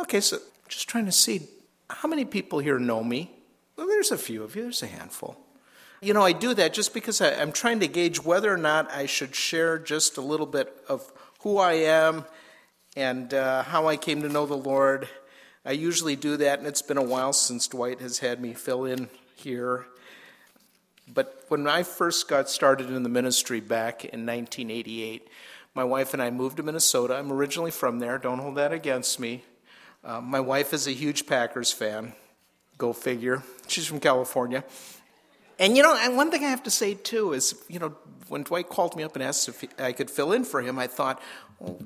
Okay, so just trying to see how many people here know me? Well, there's a few of you, there's a handful. You know, I do that just because I, am trying to gauge whether or not I should share just a little bit of who I am and uh, how I came to know the Lord. I usually do that, and it's been a while since Dwight has had me fill in here. But when I first got started in the ministry back in 1988, my wife and I moved to Minnesota. I'm originally from there, don't hold that against me. Uh, my wife is a huge Packers fan. Go figure. She's from California. And you know, and one thing I have to say too is, you know, when Dwight called me up and asked if I could fill in for him, I thought, well,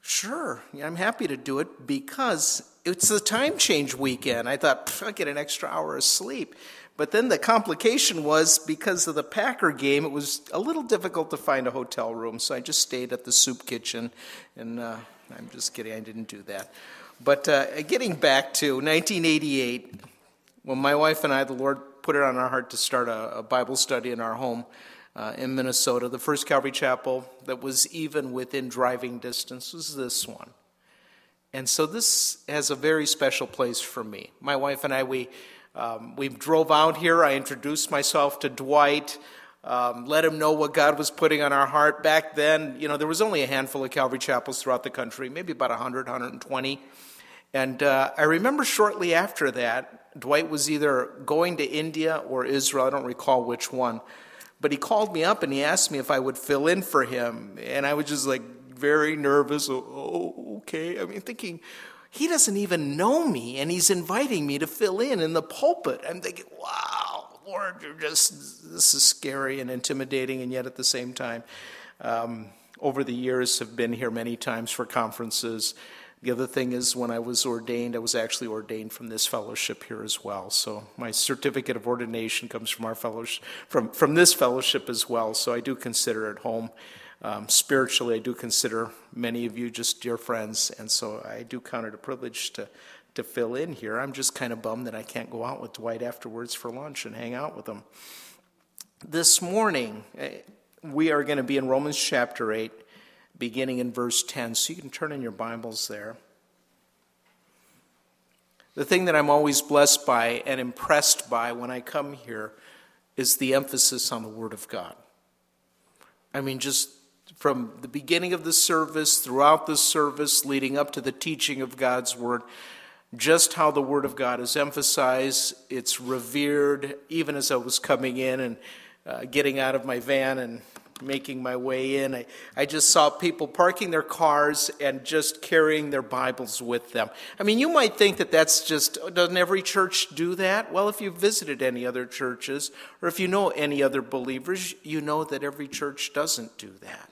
sure, I'm happy to do it because it's the time change weekend. I thought, I'll get an extra hour of sleep. But then the complication was because of the Packer game, it was a little difficult to find a hotel room. So I just stayed at the soup kitchen. And uh, I'm just kidding, I didn't do that. But uh, getting back to 1988, when my wife and I, the Lord put it on our heart to start a, a Bible study in our home uh, in Minnesota, the first Calvary Chapel that was even within driving distance was this one. And so this has a very special place for me. My wife and I, we, um, we drove out here. I introduced myself to Dwight um, let him know what God was putting on our heart. Back then, you know, there was only a handful of Calvary chapels throughout the country, maybe about 100, 120. And uh, I remember shortly after that, Dwight was either going to India or Israel, I don't recall which one. But he called me up and he asked me if I would fill in for him. And I was just like very nervous. Oh, okay. I mean, thinking, he doesn't even know me and he's inviting me to fill in in the pulpit. I'm thinking, wow, Lord, you're just, this is scary and intimidating, and yet at the same time, um, over the years, have been here many times for conferences. The other thing is, when I was ordained, I was actually ordained from this fellowship here as well. So my certificate of ordination comes from our fellowship, from, from this fellowship as well. So I do consider it home. Um, spiritually, I do consider many of you just dear friends, and so I do count it a privilege to to fill in here. I'm just kind of bummed that I can't go out with Dwight afterwards for lunch and hang out with him. This morning, eh, we are going to be in Romans chapter 8, beginning in verse 10. So you can turn in your Bibles there. The thing that I'm always blessed by and impressed by when I come here is the emphasis on the Word of God. I mean, just from the beginning of the service, throughout the service, leading up to the teaching of God's Word, just how the Word of God is emphasized. It's revered, even as I was coming in and uh, getting out of my van and making my way in. I, I just saw people parking their cars and just carrying their Bibles with them. I mean, you might think that that's just, doesn't every church do that? Well, if you've visited any other churches or if you know any other believers, you know that every church doesn't do that.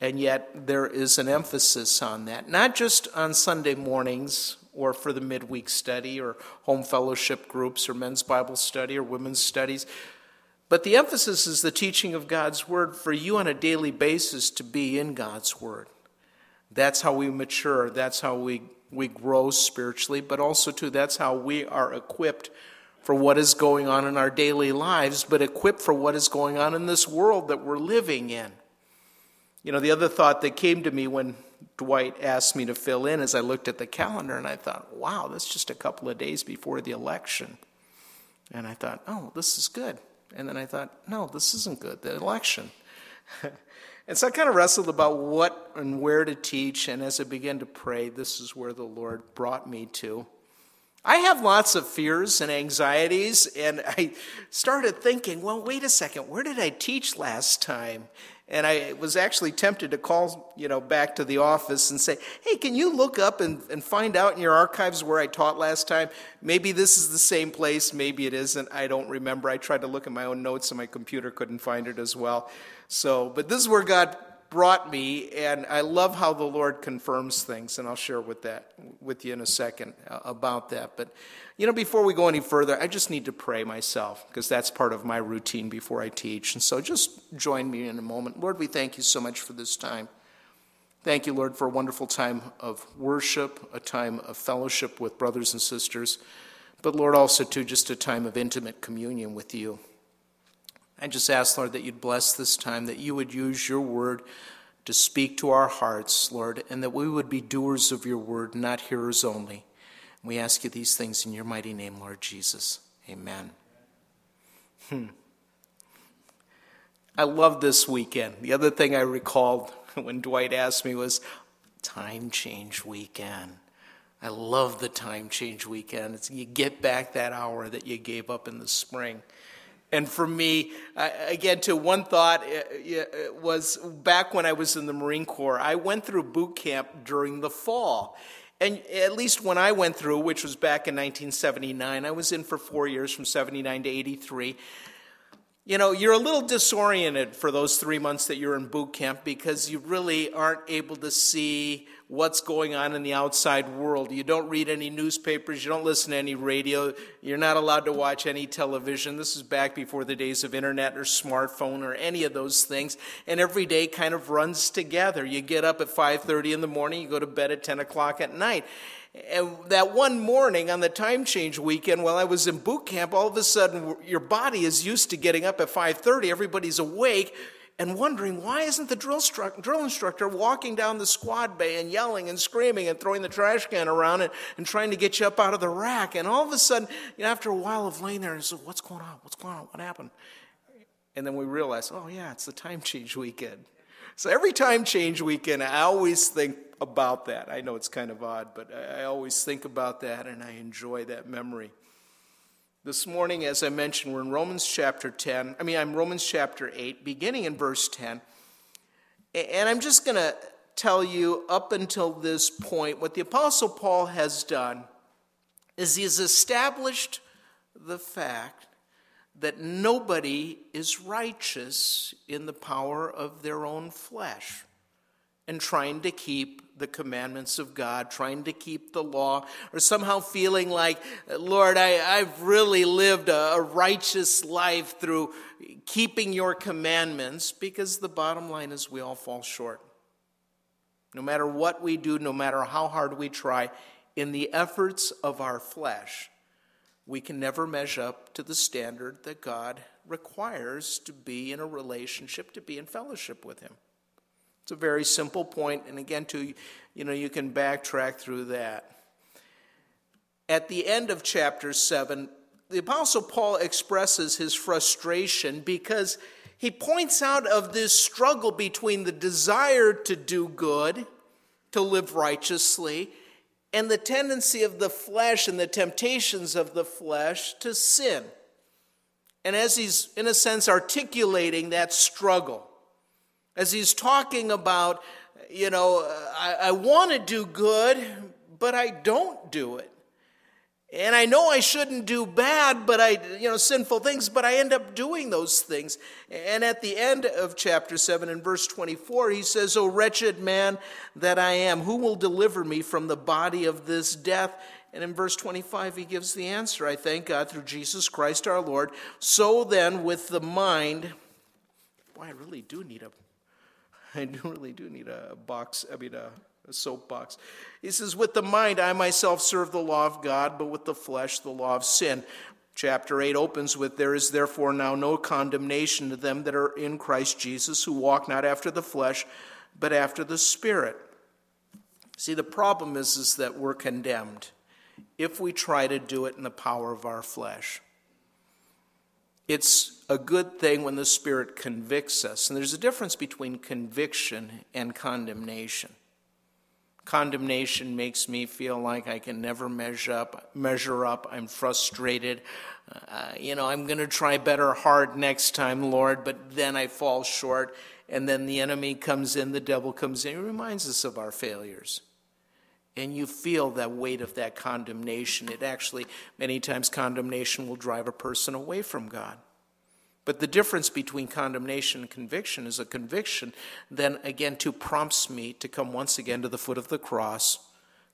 And yet, there is an emphasis on that, not just on Sunday mornings or for the midweek study or home fellowship groups or men's Bible study or women's studies. But the emphasis is the teaching of God's Word for you on a daily basis to be in God's Word. That's how we mature. That's how we, we grow spiritually, but also, too, that's how we are equipped for what is going on in our daily lives, but equipped for what is going on in this world that we're living in. You know, the other thought that came to me when Dwight asked me to fill in as I looked at the calendar, and I thought, wow, that's just a couple of days before the election. And I thought, oh, this is good. And then I thought, no, this isn't good, the election. and so I kind of wrestled about what and where to teach, and as I began to pray, this is where the Lord brought me to. I have lots of fears and anxieties, and I started thinking, well, wait a second, where did I teach last time? And I was actually tempted to call, you know, back to the office and say, hey, can you look up and, and find out in your archives where I taught last time? Maybe this is the same place, maybe it isn't. I don't remember. I tried to look at my own notes and my computer couldn't find it as well. So, but this is where God brought me, and I love how the Lord confirms things, and I'll share with that with you in a second uh, about that. But you know, before we go any further, I just need to pray myself because that's part of my routine before I teach. And so just join me in a moment. Lord, we thank you so much for this time. Thank you, Lord, for a wonderful time of worship, a time of fellowship with brothers and sisters, but Lord, also too, just a time of intimate communion with you. I just ask, Lord, that you'd bless this time, that you would use your word to speak to our hearts, Lord, and that we would be doers of your word, not hearers only. We ask you these things in your mighty name, Lord Jesus. Amen. Hmm. I love this weekend. The other thing I recalled when Dwight asked me was time change weekend. I love the time change weekend. It's, you get back that hour that you gave up in the spring. And for me, again, to one thought uh, was back when I was in the Marine Corps, I went through boot camp during the fall. And at least when I went through, which was back in 1979, I was in for four years from 79 to 83 you know, you're a little disoriented for those three months that you're in boot camp because you really aren't able to see what's going on in the outside world. You don't read any newspapers, you don't listen to any radio, you're not allowed to watch any television. This is back before the days of internet or smartphone or any of those things. And every day kind of runs together. You get up at 5:30 in the morning, you go to bed at 10 o'clock at night. And that one morning on the time change weekend while I was in boot camp, all of a sudden your body is used to getting up at 5:30, everybody's awake and wondering why isn't the drill, stru- drill instructor walking down the squad bay and yelling and screaming and throwing the trash can around and, and trying to get you up out of the rack. And all of a sudden, you know, after a while of laying there, and so what's going on? What's going on? What happened? And then we realize, oh yeah, it's the time change weekend. So every time change weekend, I always think about that. I know it's kind of odd, but I always think about that and I enjoy that memory. This morning, as I mentioned, we're in Romans chapter 10. I mean, I'm Romans chapter 8, beginning in verse 10. And I'm just going to tell you up until this point what the Apostle Paul has done is he has established the fact that nobody is righteous in the power of their own flesh and trying to keep the commandments of God, trying to keep the law, or somehow feeling like, Lord, I, have really lived a, a righteous life through keeping your commandments, because the bottom line is we all fall short. No matter what we do, no matter how hard we try, in the efforts of our flesh, we can never measure up to the standard that God requires to be in a relationship, to be in fellowship with Him. It's a very simple point, and again, to you know, you can backtrack through that. At the end of chapter 7, the Apostle Paul expresses his frustration because he points out of this struggle between the desire to do good, to live righteously, and the tendency of the flesh and the temptations of the flesh to sin. And as he's, in a sense, articulating that struggle, as he's talking about, you know, I, I want to do good, but I don't do it. And I know I shouldn't do bad, but I, you know, sinful things, but I end up doing those things. And at the end of chapter 7, in verse 24, he says, O wretched man that I am, who will deliver me from the body of this death? And in verse 25, he gives the answer I thank God through Jesus Christ our Lord. So then, with the mind, boy, I really do need a, I do really do need a box, I mean, a a soapbox. He says, With the mind, I myself serve the law of God, but with the flesh, the law of sin. Chapter 8 opens with, There is therefore now no condemnation to them that are in Christ Jesus, who walk not after the flesh, but after the Spirit. See, the problem is, is that we're condemned if we try to do it in the power of our flesh. It's a good thing when the Spirit convicts us. And there's a difference between conviction and condemnation. Condemnation makes me feel like I can never measure up. Measure up. I'm frustrated. Uh, you know, I'm going to try better hard next time, Lord, but then I fall short. And then the enemy comes in, the devil comes in. He reminds us of our failures. And you feel that weight of that condemnation. It actually, many times, condemnation will drive a person away from God. But the difference between condemnation and conviction is a conviction then again to prompts me to come once again to the foot of the cross,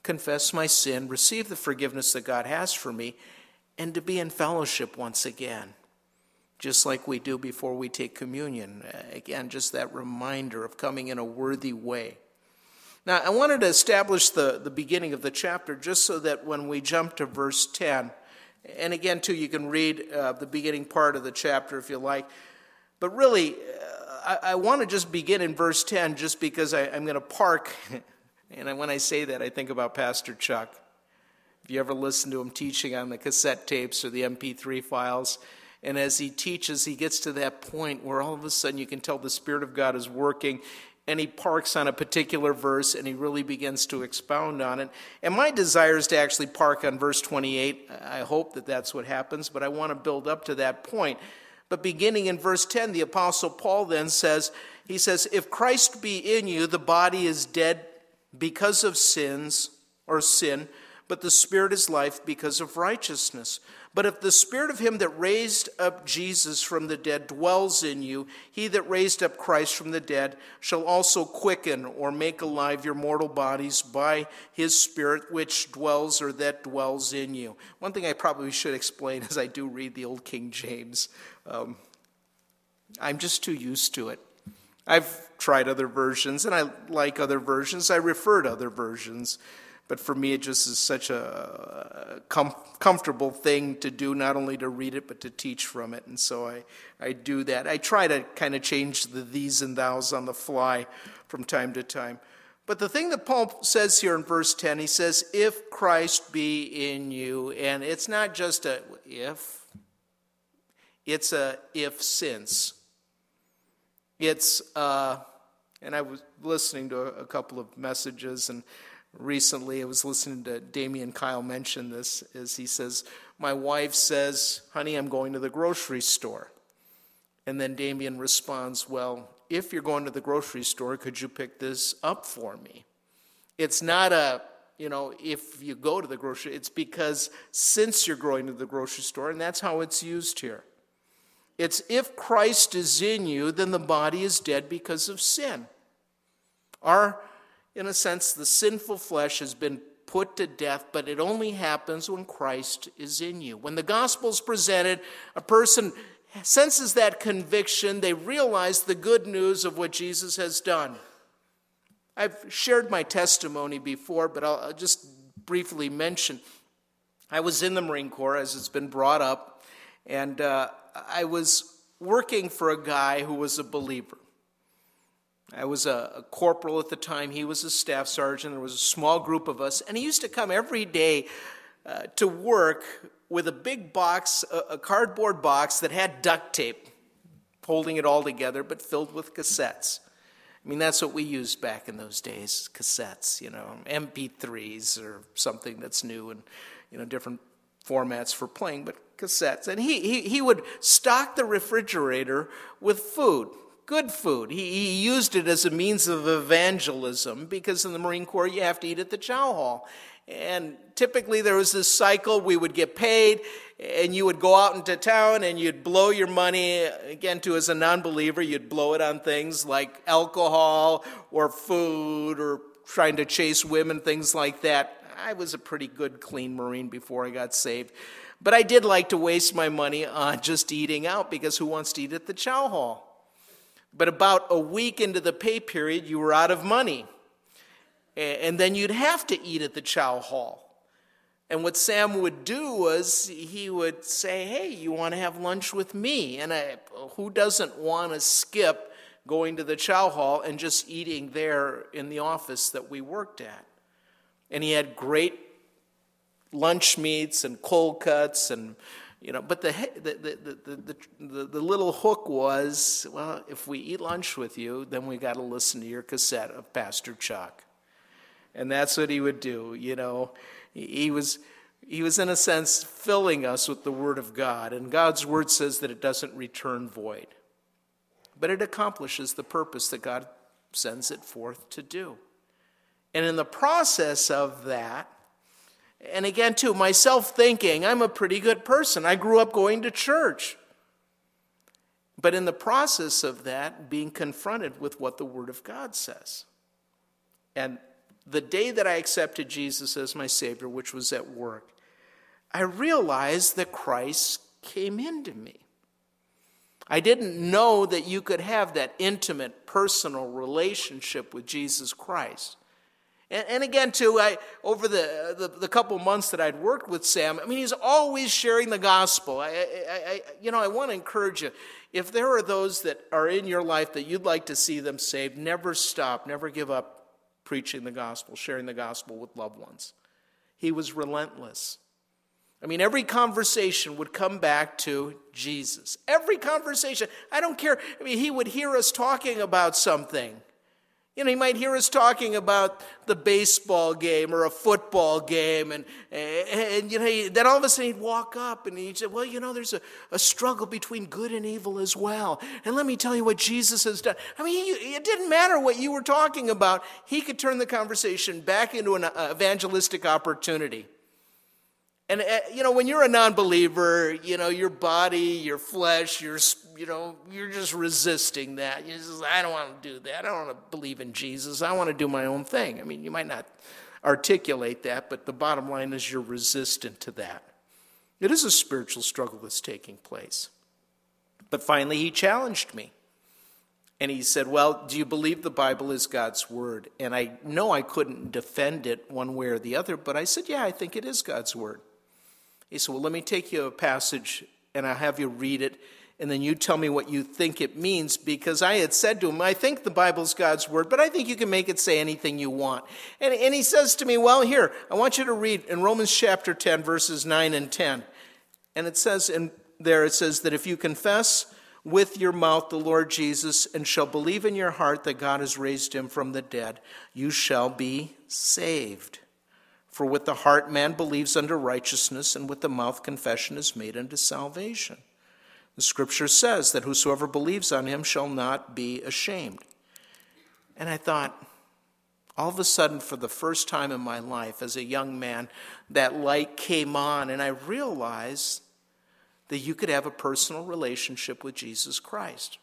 confess my sin, receive the forgiveness that God has for me, and to be in fellowship once again. Just like we do before we take communion. Again, just that reminder of coming in a worthy way. Now, I wanted to establish the, the beginning of the chapter just so that when we jump to verse 10, and again, too, you can read uh, the beginning part of the chapter if you like. But really, uh, I, I want to just begin in verse 10 just because I, I'm going to park. and when I say that, I think about Pastor Chuck. If you ever listen to him teaching on the cassette tapes or the MP3 files, and as he teaches, he gets to that point where all of a sudden you can tell the Spirit of God is working and he parks on a particular verse and he really begins to expound on it. And my desire is to actually park on verse 28. I hope that that's what happens, but I want to build up to that point. But beginning in verse 10, the Apostle Paul then says, He says, If Christ be in you, the body is dead because of sins or sin, but the Spirit is life because of righteousness. But if the Spirit of him that raised up Jesus from the dead dwells in you, he that raised up Christ from the dead shall also quicken or make alive your mortal bodies by his Spirit which dwells or that dwells in you. One thing I probably should explain as I do read the Old King James, um, I'm just too used to it. I've tried other versions and I like other versions. I refer to other versions. But for me, it just is such a com- comfortable thing to do, not only to read it, but to teach from it. And so I, I do that. I try to kind of change the these and thous on the fly from time to time. But the thing that Paul says here in verse 10, he says, if Christ be in you, and it's not just a if, it's a if since. It's, uh, and I was listening to a couple of messages, and recently. I was listening to Damian Kyle mention this as he says, My wife says, Honey, I'm going to the grocery store. And then Damian responds, Well, if you're going to the grocery store, could you pick this up for me? It's not a, you know, if you go to the grocery, it's because since you're going to the grocery store, and that's how it's used here. It's if Christ is in you, then the body is dead because of sin. Our in a sense, the sinful flesh has been put to death, but it only happens when Christ is in you. When the gospel is presented, a person senses that conviction, they realize the good news of what Jesus has done. I've shared my testimony before, but I'll just briefly mention. I was in the Marine Corps, as it's been brought up, and uh, I was working for a guy who was a believer. I was a, a, corporal at the time. He was a staff sergeant. There was a small group of us. And he used to come every day uh, to work with a big box, a, a, cardboard box that had duct tape holding it all together, but filled with cassettes. I mean, that's what we used back in those days cassettes, you know, MP3s or something that's new and, you know, different formats for playing, but cassettes. And he, he, he would stock the refrigerator with food good food. He, he, used it as a means of evangelism because in the Marine Corps you have to eat at the chow hall. And typically there was this cycle we would get paid and you would go out into town and you'd blow your money again to as a non-believer you'd blow it on things like alcohol or food or trying to chase women things like that i was a pretty good clean marine before i got saved but i did like to waste my money on just eating out because who wants to eat at the chow hall but about a week into the pay period, you were out of money. And then you'd have to eat at the chow hall. And what Sam would do was he would say, Hey, you want to have lunch with me? And I, who doesn't want to skip going to the chow hall and just eating there in the office that we worked at? And he had great lunch meats and cold cuts and you know, but the, the, the, the, the, little hook was, well, if we eat lunch with you, then we got to listen to your cassette of Pastor Chuck. And that's what he would do, you know. He was, he was, in a sense, filling us with the Word of God. And God's Word says that it doesn't return void, but it accomplishes the purpose that God sends it forth to do. And in the process of that, and again, too, myself thinking, I'm a pretty good person. I grew up going to church. But in the process of that, being confronted with what the Word of God says. And the day that I accepted Jesus as my Savior, which was at work, I realized that Christ came into me. I didn't know that you could have that intimate, personal relationship with Jesus Christ. And, and again, too, I, over the, the, the, couple months that I'd worked with Sam, I mean, he's always sharing the gospel. I, I, I you know, I want to encourage you. if there are those that are in your life that you'd like to see them saved, never stop, never give up preaching the gospel, sharing the gospel with loved ones. He was relentless. I mean, every conversation would come back to Jesus. Every conversation. I don't care. I mean, he would hear us talking about something. You know, he might hear us talking about the baseball game or a football game, and, and you know, then all of a sudden he'd walk up and he'd say, Well, you know, there's a, a struggle between good and evil as well. And let me tell you what Jesus has done. I mean, he, it didn't matter what you were talking about, he could turn the conversation back into an uh, evangelistic opportunity. And, uh, you know, when you're a non believer, you know, your body, your flesh, your, you know, you're just resisting that. You just, I don't want to do that. I don't want to believe in Jesus. I want to do my own thing. I mean, you might not articulate that, but the bottom line is you're resistant to that. It is a spiritual struggle that's taking place. But finally, he challenged me. And he said, Well, do you believe the Bible is God's word? And I know I couldn't defend it one way or the other, but I said, Yeah, I think it is God's word. He said, Well, let me take you a passage and I'll have you read it, and then you tell me what you think it means. Because I had said to him, I think the Bible's God's word, but I think you can make it say anything you want. And, and he says to me, Well, here, I want you to read in Romans chapter 10, verses 9 and 10. And it says in there, it says that if you confess with your mouth the Lord Jesus and shall believe in your heart that God has raised him from the dead, you shall be saved. For with the heart man believes unto righteousness, and with the mouth confession is made unto salvation. The scripture says that whosoever believes on him shall not be ashamed. And I thought, all of a sudden, for the first time in my life as a young man, that light came on, and I realized that you could have a personal relationship with Jesus Christ.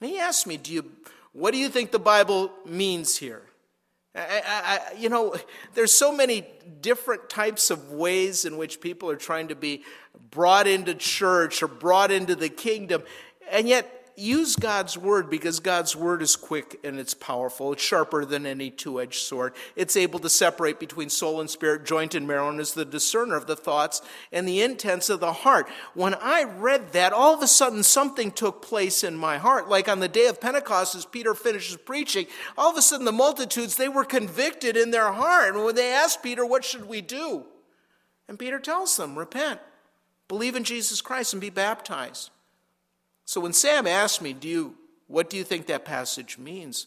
And he asked me, do you, What do you think the Bible means here? I, I, you know, there's so many different types of ways in which people are trying to be brought into church or brought into the kingdom, and yet use God's word because God's word is quick and it's powerful. It's sharper than any two edged sword. It's able to separate between soul and spirit, joint and marrow, and is the discerner of the thoughts and the intents of the heart. When I read that, all of a sudden something took place in my heart. Like on the day of Pentecost, as Peter finishes preaching, all of a sudden the multitudes, they were convicted in their heart. And when they asked Peter, What should we do? And Peter tells them, Repent, believe in Jesus Christ, and be baptized. So when Sam asked me, do you, what do you think that passage means?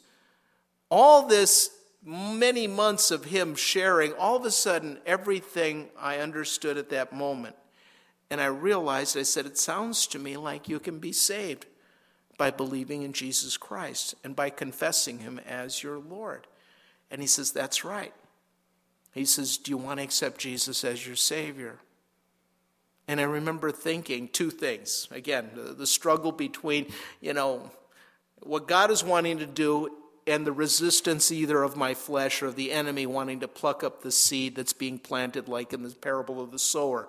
All this many months of him sharing, all of a sudden, everything I understood at that moment. And I realized, I said, it sounds to me like you can be saved by believing in Jesus Christ and by confessing him as your Lord. And he says, that's right. He says, Do you want to accept Jesus as your Savior? And I remember thinking two things. Again, the, struggle between, you know, what God is wanting to do and the resistance either of my flesh or of the enemy wanting to pluck up the seed that's being planted, like in the parable of the sower.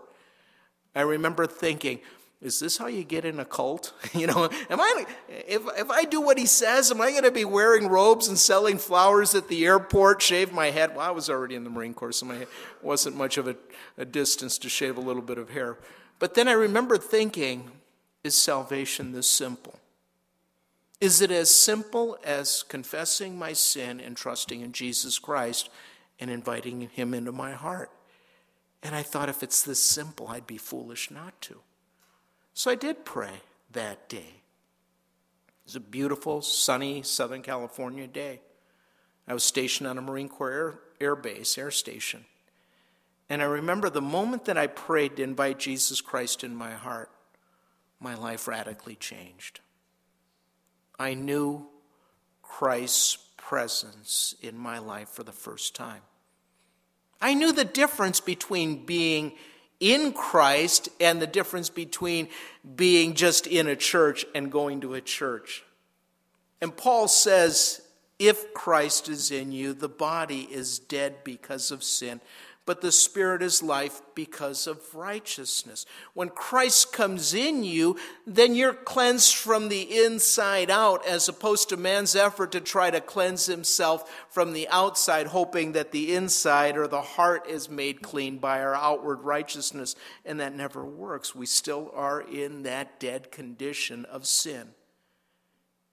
I remember thinking, is this how you get in a cult? you know, am I if if I do what he says, am I going to be wearing robes and selling flowers at the airport, shave my head? Well, I was already in the Marine Corps, so my wasn't much of a, a distance to shave a little bit of hair. But then I remember thinking, is salvation this simple? Is it as simple as confessing my sin and trusting in Jesus Christ and inviting him into my heart? And I thought if it's this simple, I'd be foolish not to. So I did pray that day. It was a beautiful, sunny Southern California day. I was stationed on a Marine Corps air, air base, air station. And I remember the moment that I prayed to invite Jesus Christ in my heart, my life radically changed. I knew Christ's presence in my life for the first time. I knew the difference between being in Christ and the difference between being just in a church and going to a church. And Paul says, if Christ is in you, the body is dead because of sin, but the Spirit is life because of righteousness. When Christ comes in you, then you're cleansed from the inside out, as opposed to man's effort to try to cleanse himself from the outside, hoping that the inside or the heart is made clean by our outward righteousness. And that never works. We still are in that dead condition of sin.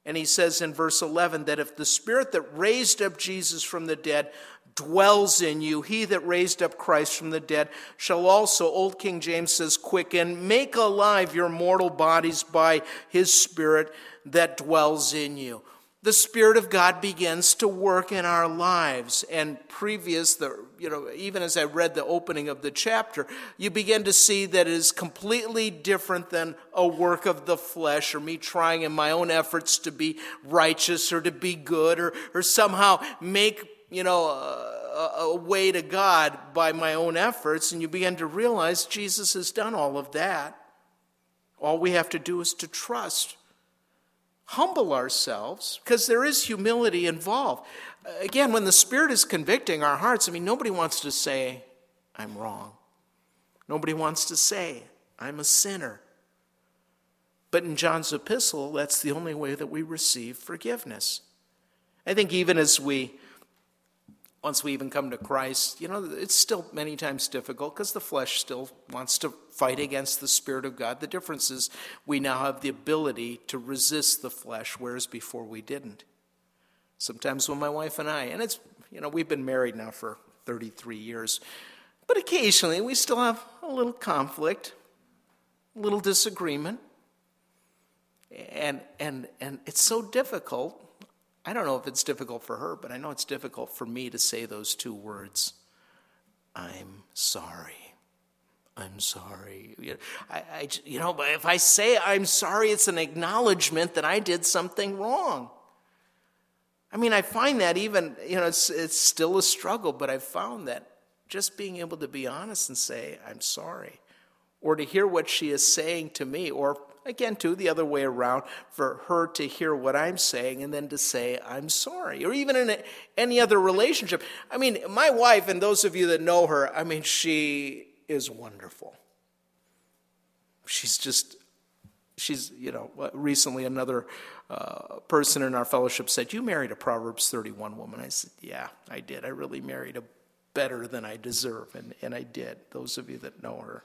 And he says in verse 11 that if the spirit that raised up Jesus from the dead dwells in you, he that raised up Christ from the dead shall also, Old King James says, quicken, make alive your mortal bodies by his spirit that dwells in you the Spirit of God begins to work in our lives. And previous, the, you know, even as I read the opening of the chapter, you begin to see that it is completely different than a work of the flesh or me trying in my own efforts to be righteous or to be good or, or somehow make, you know, a, a way to God by my own efforts. And you begin to realize Jesus has done all of that. All we have to do is to trust humble ourselves because there is humility involved. Again, when the Spirit is convicting our hearts, I mean, nobody wants to say, I'm wrong. Nobody wants to say, I'm a sinner. But in John's epistle, that's the only way that we receive forgiveness. I think even as we once we even come to Christ, you know, it's still many times difficult because the flesh still wants to fight against the Spirit of God. The difference is we now have the ability to resist the flesh, whereas before we didn't. Sometimes when my wife and I, and it's, you know, we've been married now for 33 years, but occasionally we still have a little conflict, a little disagreement. And, and, and it's so difficult I don't know if it's difficult for her, but I know it's difficult for me to say those two words I'm sorry. I'm sorry. I, I, you know, if I say I'm sorry, it's an acknowledgement that I did something wrong. I mean, I find that even, you know, it's, it's still a struggle, but I've found that just being able to be honest and say, I'm sorry, or to hear what she is saying to me, or Again, too, the other way around, for her to hear what I'm saying and then to say, I'm sorry. Or even in a, any other relationship. I mean, my wife, and those of you that know her, I mean, she is wonderful. She's just, she's, you know, recently another uh, person in our fellowship said, You married a Proverbs 31 woman. I said, Yeah, I did. I really married a better than I deserve. And, and I did, those of you that know her.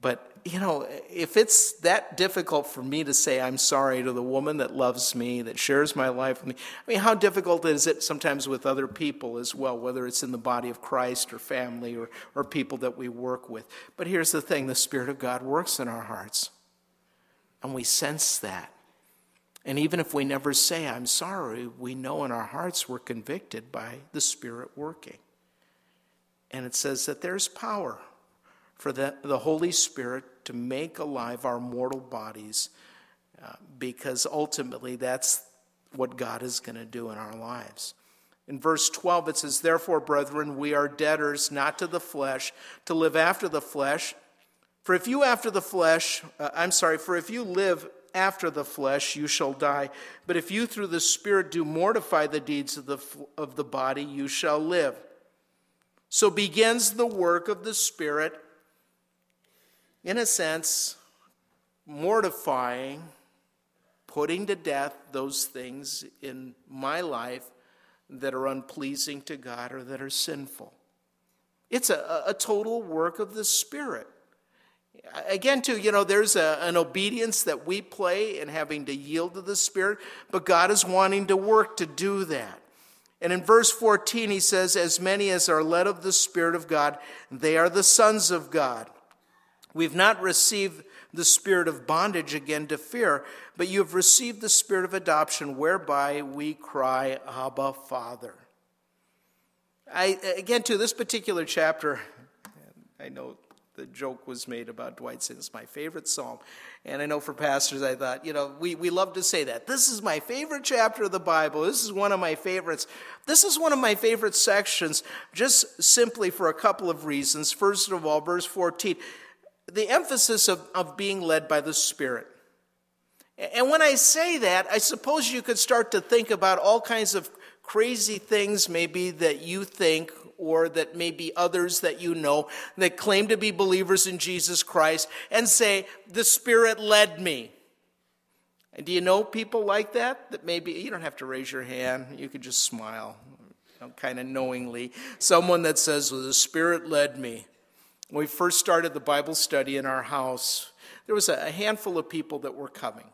But, you know, if it's that difficult for me to say I'm sorry to the woman that loves me, that shares my life with me, I mean, how difficult is it sometimes with other people as well, whether it's in the body of Christ or family or, or people that we work with? But here's the thing the Spirit of God works in our hearts, and we sense that. And even if we never say, I'm sorry, we know in our hearts we're convicted by the Spirit working. And it says that there's power for the, the Holy Spirit to make alive our mortal bodies uh, because ultimately that's what God is going to do in our lives. In verse 12, it says, Therefore, brethren, we are debtors not to the flesh, to live after the flesh. For if you after the flesh, uh, I'm sorry, for if you live after the flesh, you shall die. But if you through the Spirit do mortify the deeds of the, of the body, you shall live. So begins the work of the Spirit in a sense, mortifying, putting to death those things in my life that are unpleasing to God or that are sinful. It's a, a total work of the Spirit. Again, too, you know, there's a, an obedience that we play in having to yield to the Spirit, but God is wanting to work to do that. And in verse 14, he says, As many as are led of the Spirit of God, they are the sons of God. We've not received the spirit of bondage again to fear, but you have received the spirit of adoption, whereby we cry, Abba, Father. I, again, to this particular chapter, I know the joke was made about Dwight it's my favorite psalm. And I know for pastors, I thought, you know, we, we love to say that. This is my favorite chapter of the Bible. This is one of my favorites. This is one of my favorite sections, just simply for a couple of reasons. First of all, verse 14 the emphasis of, of being led by the Spirit. And when I say that, I suppose you could start to think about all kinds of crazy things, maybe that you think or that maybe others that you know that claim to be believers in Jesus Christ and say, The Spirit led me. And do you know people like that? That maybe you don't have to raise your hand, you could just smile, you know, kind of knowingly. Someone that says, well, The Spirit led me. When we first started the Bible study in our house, there was a handful of people that were coming.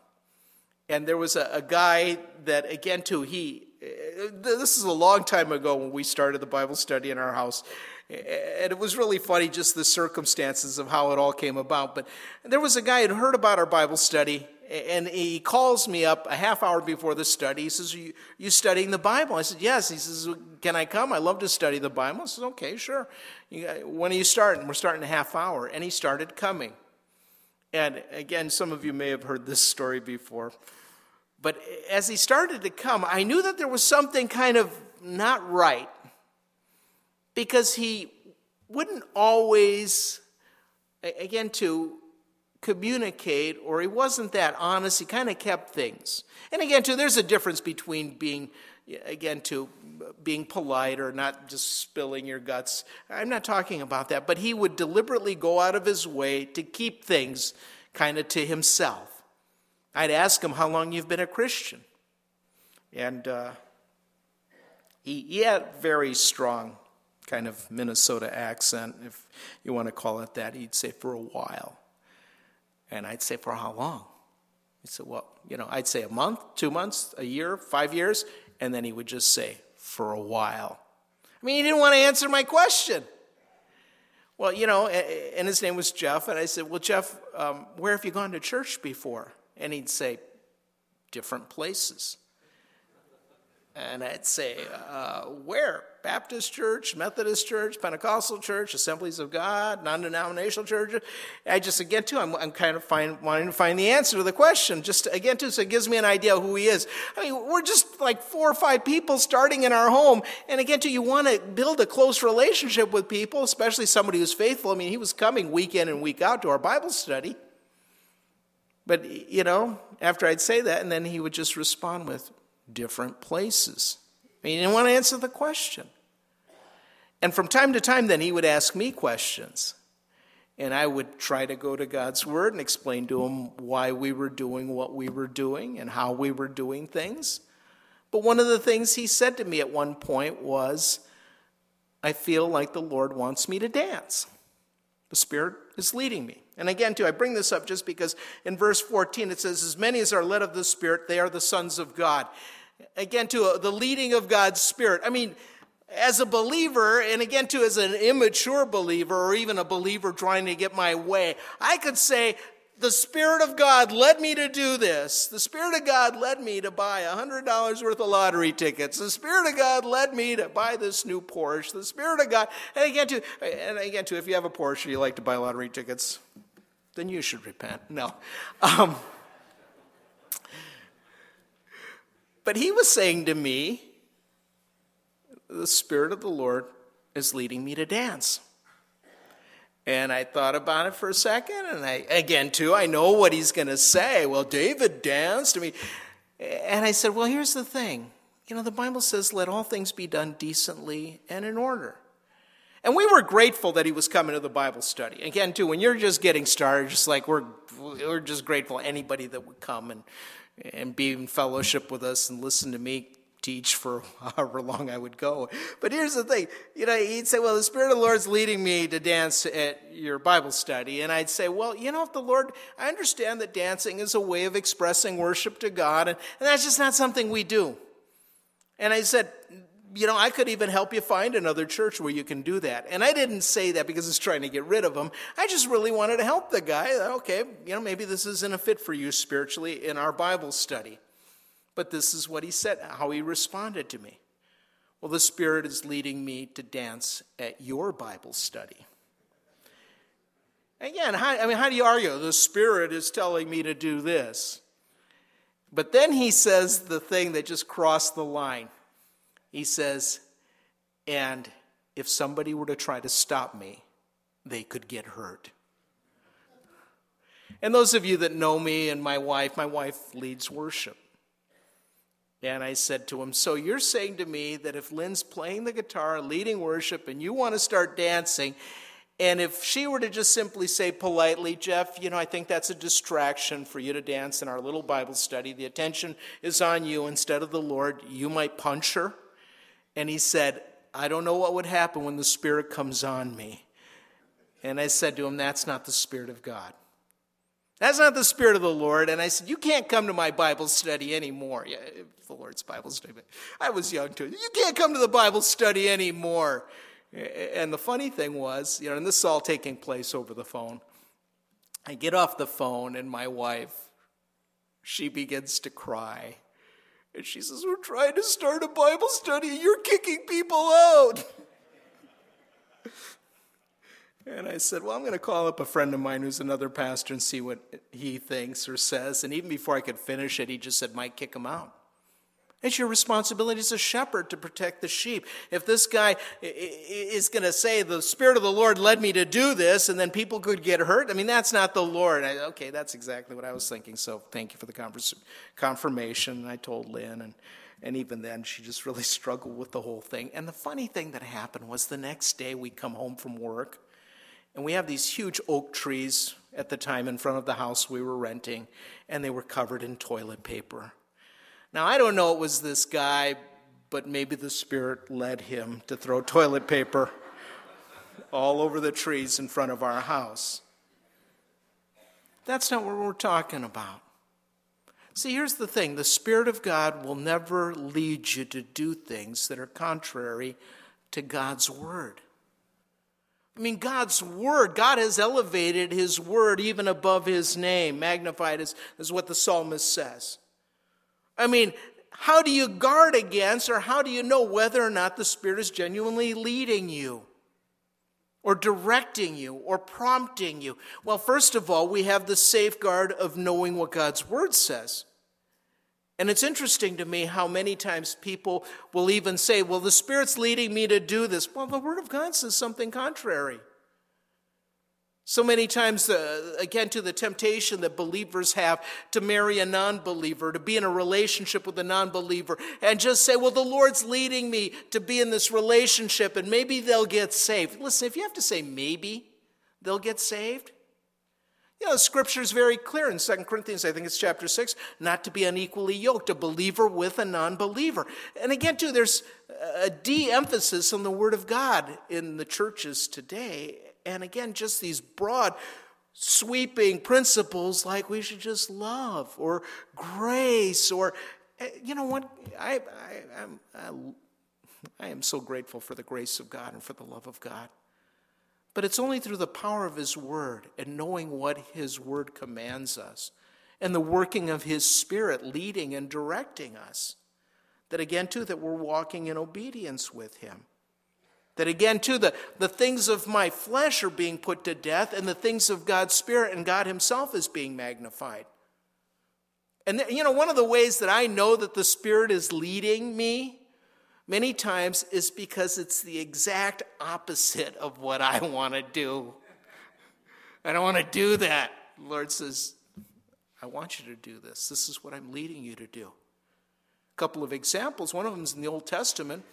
And there was a, a guy that, again, too, he, uh, this is a long time ago when we started the Bible study in our house. And it was really funny, just the circumstances of how it all came about. But there was a guy who heard about our Bible study, and he calls me up a half hour before the study. He says, Are you, you studying the Bible? I said, Yes. He says, Can I come? I love to study the Bible. I said, Okay, sure. When are you starting? We're starting a half hour. And he started coming. And again, some of you may have heard this story before. But as he started to come, I knew that there was something kind of not right because he wouldn't always, again, to communicate or he wasn't that honest. He kind of kept things. And again, too, there's a difference between being, again, to being polite or not just spilling your guts. I'm not talking about that, but he would deliberately go out of his way to keep things kind of to himself. I'd ask him how long you've been a Christian. And uh, he, he had very strong kind of Minnesota accent, if you want to call it that. He'd say, for a while. And I'd say, for how long? He said, well, you know, I'd say a month, two months, a year, five years. And then he would just say, for a while. I mean, he didn't want to answer my question. Well, you know, and his name was Jeff. And I said, well, Jeff, um, where have you gone to church before? And he'd say, different places. And I'd say, uh, where? Baptist church, Methodist church, Pentecostal church, Assemblies of God, non denominational church. I just, again, too, I'm, I'm kind of find, wanting to find the answer to the question. Just, again, too, so it gives me an idea of who he is. I mean, we're just like four or five people starting in our home. And again, too, you want to build a close relationship with people, especially somebody who's faithful. I mean, he was coming week in and week out to our Bible study. But, you know, after I'd say that, and then he would just respond with different places. I mean, he didn't want to answer the question. And from time to time, then he would ask me questions. And I would try to go to God's Word and explain to him why we were doing what we were doing and how we were doing things. But one of the things he said to me at one point was, I feel like the Lord wants me to dance. The Spirit is leading me. And again, too, I bring this up just because in verse 14 it says, As many as are led of the Spirit, they are the sons of God. Again, to uh, the leading of God's Spirit. I mean, as a believer, and again, too, as an immature believer, or even a believer trying to get my way, I could say, the Spirit of God led me to do this. The Spirit of God led me to buy $100 worth of lottery tickets. The Spirit of God led me to buy this new Porsche. The Spirit of God, and again, too, and again, too, if you have a Porsche, you like to buy lottery tickets, then you should repent. No. Um, but he was saying to me, the Spirit of the Lord is leading me to dance. And I thought about it for a second, and I, again, too, I know what he's going to say. Well, David danced. I mean, and I said, well, here's the thing. You know, the Bible says, let all things be done decently and in order. And we were grateful that he was coming to the Bible study. Again, too, when you're just getting started, just like we're, we're just grateful anybody that would come and, and be in fellowship with us and listen to me teach for however long I would go. But here's the thing, you know, he'd say, well, the Spirit of the Lord's leading me to dance at your Bible study. And I'd say, well, you know, if the Lord, I understand that dancing is a way of expressing worship to God, and, and that's just not something we do. And I said, you know, I could even help you find another church where you can do that. And I didn't say that because it's trying to get rid of him. I just really wanted to help the guy. Okay, you know, maybe this isn't a fit for you spiritually in our Bible study. But this is what he said, how he responded to me. Well, the Spirit is leading me to dance at your Bible study. Again, how, I mean, how do you argue? The Spirit is telling me to do this. But then he says the thing that just crossed the line. He says, and if somebody were to try to stop me, they could get hurt. And those of you that know me and my wife, my wife leads worship. And I said to him, So you're saying to me that if Lynn's playing the guitar, leading worship, and you want to start dancing, and if she were to just simply say politely, Jeff, you know, I think that's a distraction for you to dance in our little Bible study, the attention is on you instead of the Lord, you might punch her? And he said, I don't know what would happen when the Spirit comes on me. And I said to him, That's not the Spirit of God. That's not the Spirit of the Lord. And I said, You can't come to my Bible study anymore. Yeah, the Lord's Bible study, I was young too. You can't come to the Bible study anymore. And the funny thing was, you know, and this is all taking place over the phone. I get off the phone, and my wife, she begins to cry. And she says, We're trying to start a Bible study, you're kicking people out. And I said, Well, I'm going to call up a friend of mine who's another pastor and see what he thinks or says. And even before I could finish it, he just said, Mike, kick him out. It's your responsibility as a shepherd to protect the sheep. If this guy is going to say, The Spirit of the Lord led me to do this, and then people could get hurt, I mean, that's not the Lord. I, okay, that's exactly what I was thinking. So thank you for the confirmation. And I told Lynn, and, and even then, she just really struggled with the whole thing. And the funny thing that happened was the next day we come home from work and we have these huge oak trees at the time in front of the house we were renting, and they were covered in toilet paper. Now, I don't know it was this guy, but maybe the Spirit led him to throw toilet paper all over the trees in front of our house. That's not what we're talking about. See, here's the thing the Spirit of God will never lead you to do things that are contrary to God's Word. I mean, God's word, God has elevated his word even above his name, magnified as, as what the psalmist says. I mean, how do you guard against or how do you know whether or not the Spirit is genuinely leading you or directing you or prompting you? Well, first of all, we have the safeguard of knowing what God's word says. And it's interesting to me how many times people will even say, Well, the Spirit's leading me to do this. Well, the Word of God says something contrary. So many times, uh, again, to the temptation that believers have to marry a non believer, to be in a relationship with a non believer, and just say, Well, the Lord's leading me to be in this relationship, and maybe they'll get saved. Listen, if you have to say maybe they'll get saved, you know, scripture is very clear in 2 Corinthians, I think it's chapter 6, not to be unequally yoked, a believer with a non believer. And again, too, there's a de emphasis on the Word of God in the churches today. And again, just these broad, sweeping principles like we should just love or grace or, you know what? I, I, I, I am so grateful for the grace of God and for the love of God. But it's only through the power of His Word and knowing what His Word commands us and the working of His Spirit leading and directing us that again, too, that we're walking in obedience with Him. That again, too, the, the things of my flesh are being put to death and the things of God's Spirit and God Himself is being magnified. And, you know, one of the ways that I know that the Spirit is leading me many times is because it's the exact opposite of what I want to do. I don't want to do that. The Lord says, I want you to do this. This is what I'm leading you to do. A couple of examples. One of them is in the Old Testament.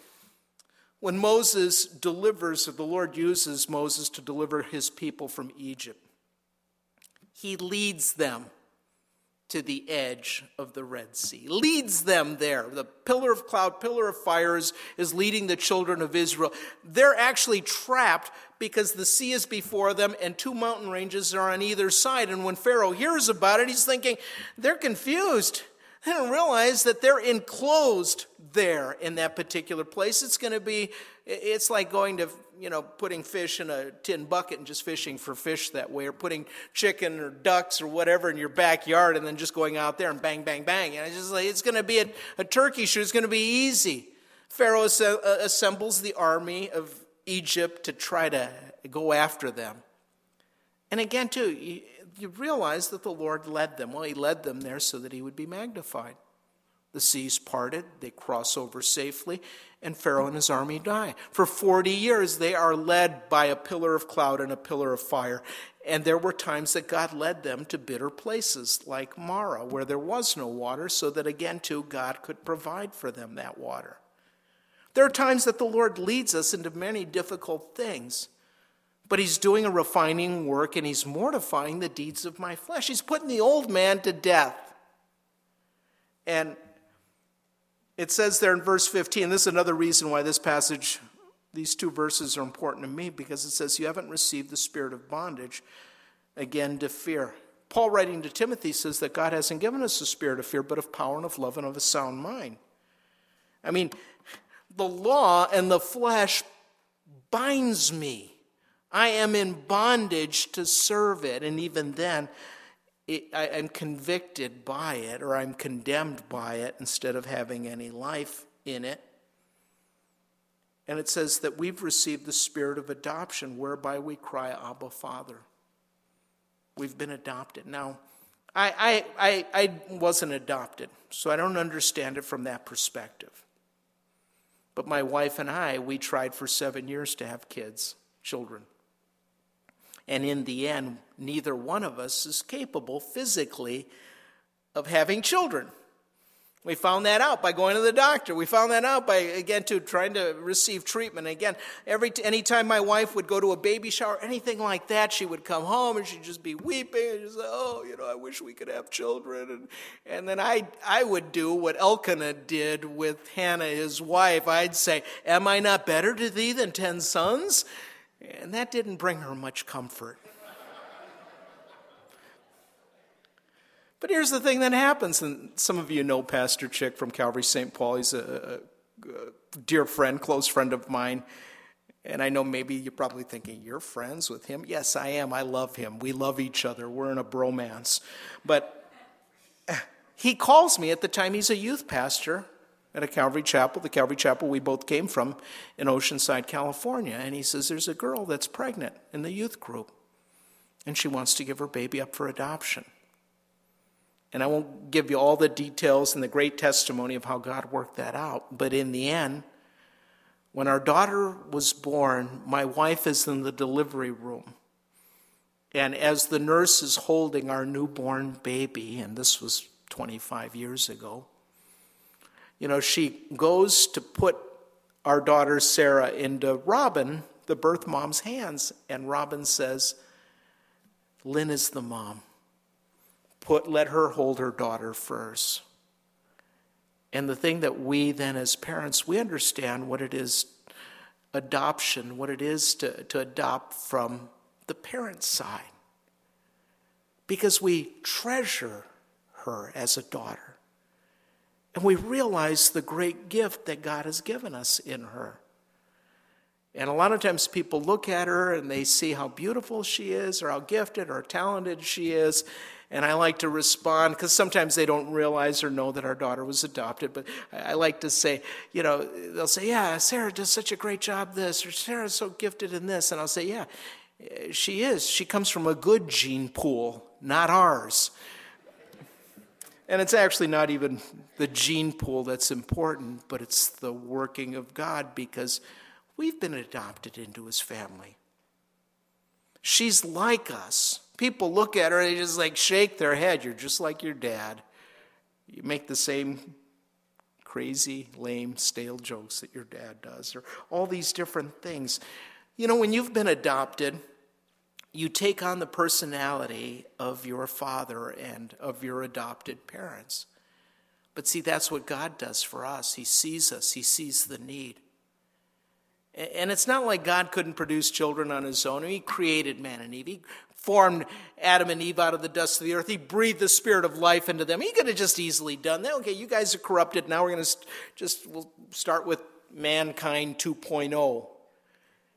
When Moses delivers, or the Lord uses Moses to deliver his people from Egypt, he leads them to the edge of the Red Sea, leads them there. The pillar of cloud, pillar of fires is leading the children of Israel. They're actually trapped because the sea is before them and two mountain ranges are on either side. And when Pharaoh hears about it, he's thinking, they're confused. They don't realize that they're enclosed there in that particular place. It's going to be, it's like going to you know, putting fish in a tin bucket and just fishing for fish that way, or putting chicken or ducks or whatever in your backyard and then just going out there and bang, bang, bang. And it's just like, it's going to be a, a turkey shoot. It's going to be easy. Pharaoh uh, assembles the army of Egypt to try to go after them. And again, too, you, you realize that the Lord led them. Well, He led them there so that He would be magnified. The seas parted, they cross over safely, and Pharaoh and his army die. For 40 years, they are led by a pillar of cloud and a pillar of fire. And there were times that God led them to bitter places like Marah, where there was no water, so that again, too, God could provide for them that water. There are times that the Lord leads us into many difficult things, but He's doing a refining work and He's mortifying the deeds of my flesh. He's putting the old man to death. And it says there in verse 15, this is another reason why this passage, these two verses are important to me, because it says, You haven't received the spirit of bondage, again, to fear. Paul, writing to Timothy, says that God hasn't given us a spirit of fear, but of power and of love and of a sound mind. I mean, the law and the flesh binds me. I am in bondage to serve it. And even then, it, I, am convicted by it or I'm condemned by it instead of having any life in it. And it says that we've received the spirit of adoption whereby we cry, Abba, Father. We've been adopted. Now, I, I, I, I wasn't adopted, so I don't understand it from that perspective. But my wife and I, we tried for seven years to have kids, children. And in the end, neither one of us is capable physically of having children. We found that out by going to the doctor. We found that out by, again, to trying to receive treatment. Again, every anytime my wife would go to a baby shower, anything like that, she would come home and she'd just be weeping and just say, "Oh, you know, I wish we could have children." And, and then I, I would do what Elkanah did with Hannah, his wife. I'd say, "Am I not better to thee than ten sons?" And that didn't bring her much comfort. But here's the thing that happens, and some of you know Pastor Chick from Calvary St. Paul. He's a, a, dear friend, close friend of mine. And I know maybe you're probably thinking, you're friends with him? Yes, I am. I love him. We love each other. We're in a bromance. But he calls me at the time he's a youth pastor at a Calvary Chapel, the Calvary Chapel we both came from in Oceanside, California. And he says, There's a girl that's pregnant in the youth group, and she wants to give her baby up for adoption. And I won't give you all the details and the great testimony of how God worked that out, but in the end, when our daughter was born, my wife is in the delivery room. And as the nurse is holding our newborn baby, and this was 25 years ago, you know, she goes to put our daughter Sarah into Robin, the birth mom's hands, and Robin says, Lynn is the mom. Put, let her hold her daughter first. And the thing that we then, as parents, we understand what it is adoption, what it is to, to adopt from the parent's side. Because we treasure her as a daughter. And we realize the great gift that God has given us in her. And a lot of times people look at her and they see how beautiful she is, or how gifted or talented she is. And I like to respond because sometimes they don't realize or know that our daughter was adopted. But I like to say, you know, they'll say, Yeah, Sarah does such a great job this, or Sarah's so gifted in this. And I'll say, Yeah, eh, she is. She comes from a good gene pool, not ours. And it's actually not even the gene pool that's important, but it's the working of God because we've been adopted into his family. She's like us. People look at her and they just like shake their head. You're just like your dad. You make the same crazy, lame, stale jokes that your dad does, or all these different things. You know, when you've been adopted, you take on the personality of your father and of your adopted parents. But see, that's what God does for us. He sees us, He sees the need. And it's not like God couldn't produce children on His own. He created man and Eve. He formed Adam and Eve out of the dust of the earth. He breathed the spirit of life into them. He could have just easily done that. Okay, you guys are corrupted. Now we're going to just we'll start with mankind 2.0.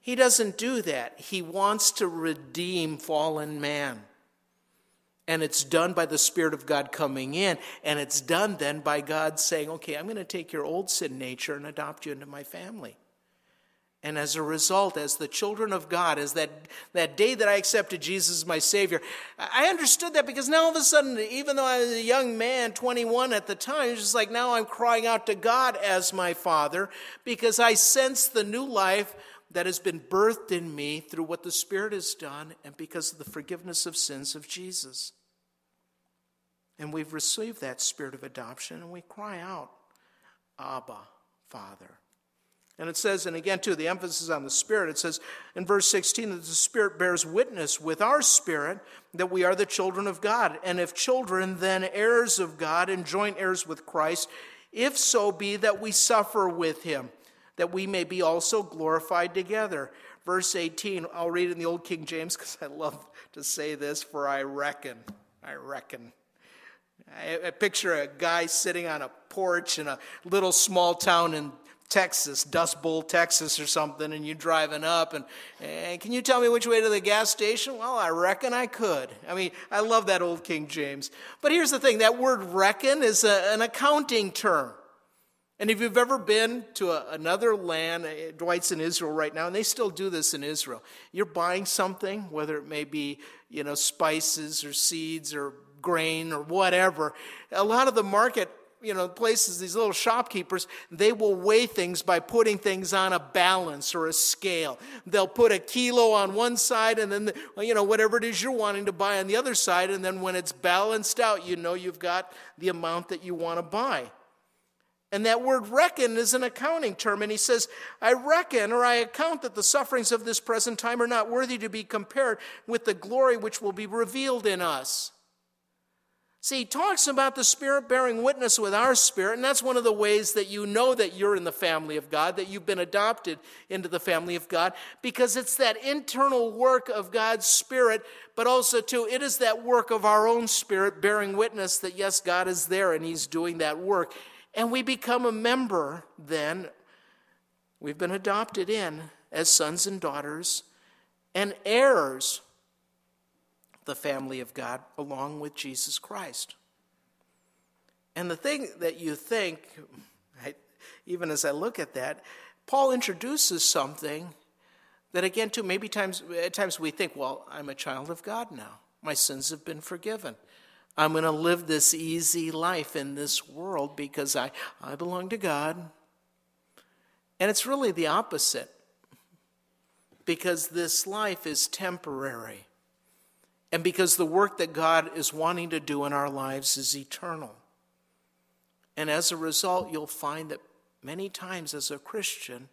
He doesn't do that. He wants to redeem fallen man. And it's done by the Spirit of God coming in. And it's done then by God saying, okay, I'm going to take your old sin nature and adopt you into my family. And as a result, as the children of God, as that, that day that I accepted Jesus as my Savior, I understood that because now all of a sudden, even though I was a young man, 21 at the time, it's just like now I'm crying out to God as my Father because I sense the new life that has been birthed in me through what the Spirit has done and because of the forgiveness of sins of Jesus. And we've received that spirit of adoption and we cry out, Abba, Father. And it says, and again, too, the emphasis on the Spirit, it says in verse 16 that the Spirit bears witness with our spirit that we are the children of God. And if children, then heirs of God and joint heirs with Christ, if so be that we suffer with him, that we may be also glorified together. Verse 18, I'll read in the Old King James because I love to say this, for I reckon, I reckon. I, I picture a guy sitting on a porch in a little small town in Texas, Dust Bowl, Texas, or something, and you're driving up, and, and can you tell me which way to the gas station? Well, I reckon I could. I mean, I love that old King James. But here's the thing that word reckon is a, an accounting term. And if you've ever been to a, another land, eh, Dwight's in Israel right now, and they still do this in Israel. You're buying something, whether it may be, you know, spices or seeds or grain or whatever. A lot of the market you know, places, these little shopkeepers, they will weigh things by putting things on a balance or a scale. They'll put a kilo on one side and then, the, you know, whatever it is you're wanting to buy on the other side. And then when it's balanced out, you know you've got the amount that you want to buy. And that word reckon is an accounting term. And he says, I reckon or I account that the sufferings of this present time are not worthy to be compared with the glory which will be revealed in us. See, he talks about the Spirit bearing witness with our spirit, and that's one of the ways that you know that you're in the family of God, that you've been adopted into the family of God, because it's that internal work of God's Spirit, but also, too, it is that work of our own spirit bearing witness that, yes, God is there and He's doing that work. And we become a member then, we've been adopted in as sons and daughters and heirs the family of God along with Jesus Christ. And the thing that you think, even as I look at that, Paul introduces something that again too maybe times at times we think well i'm a child of god now. My sins have been forgiven i'm going to live this easy life in this world because i i belong to god and it's really the opposite because this life is temporary and because the work that God is wanting to do in our lives is eternal. And as a result, you'll find that many times as a Christian,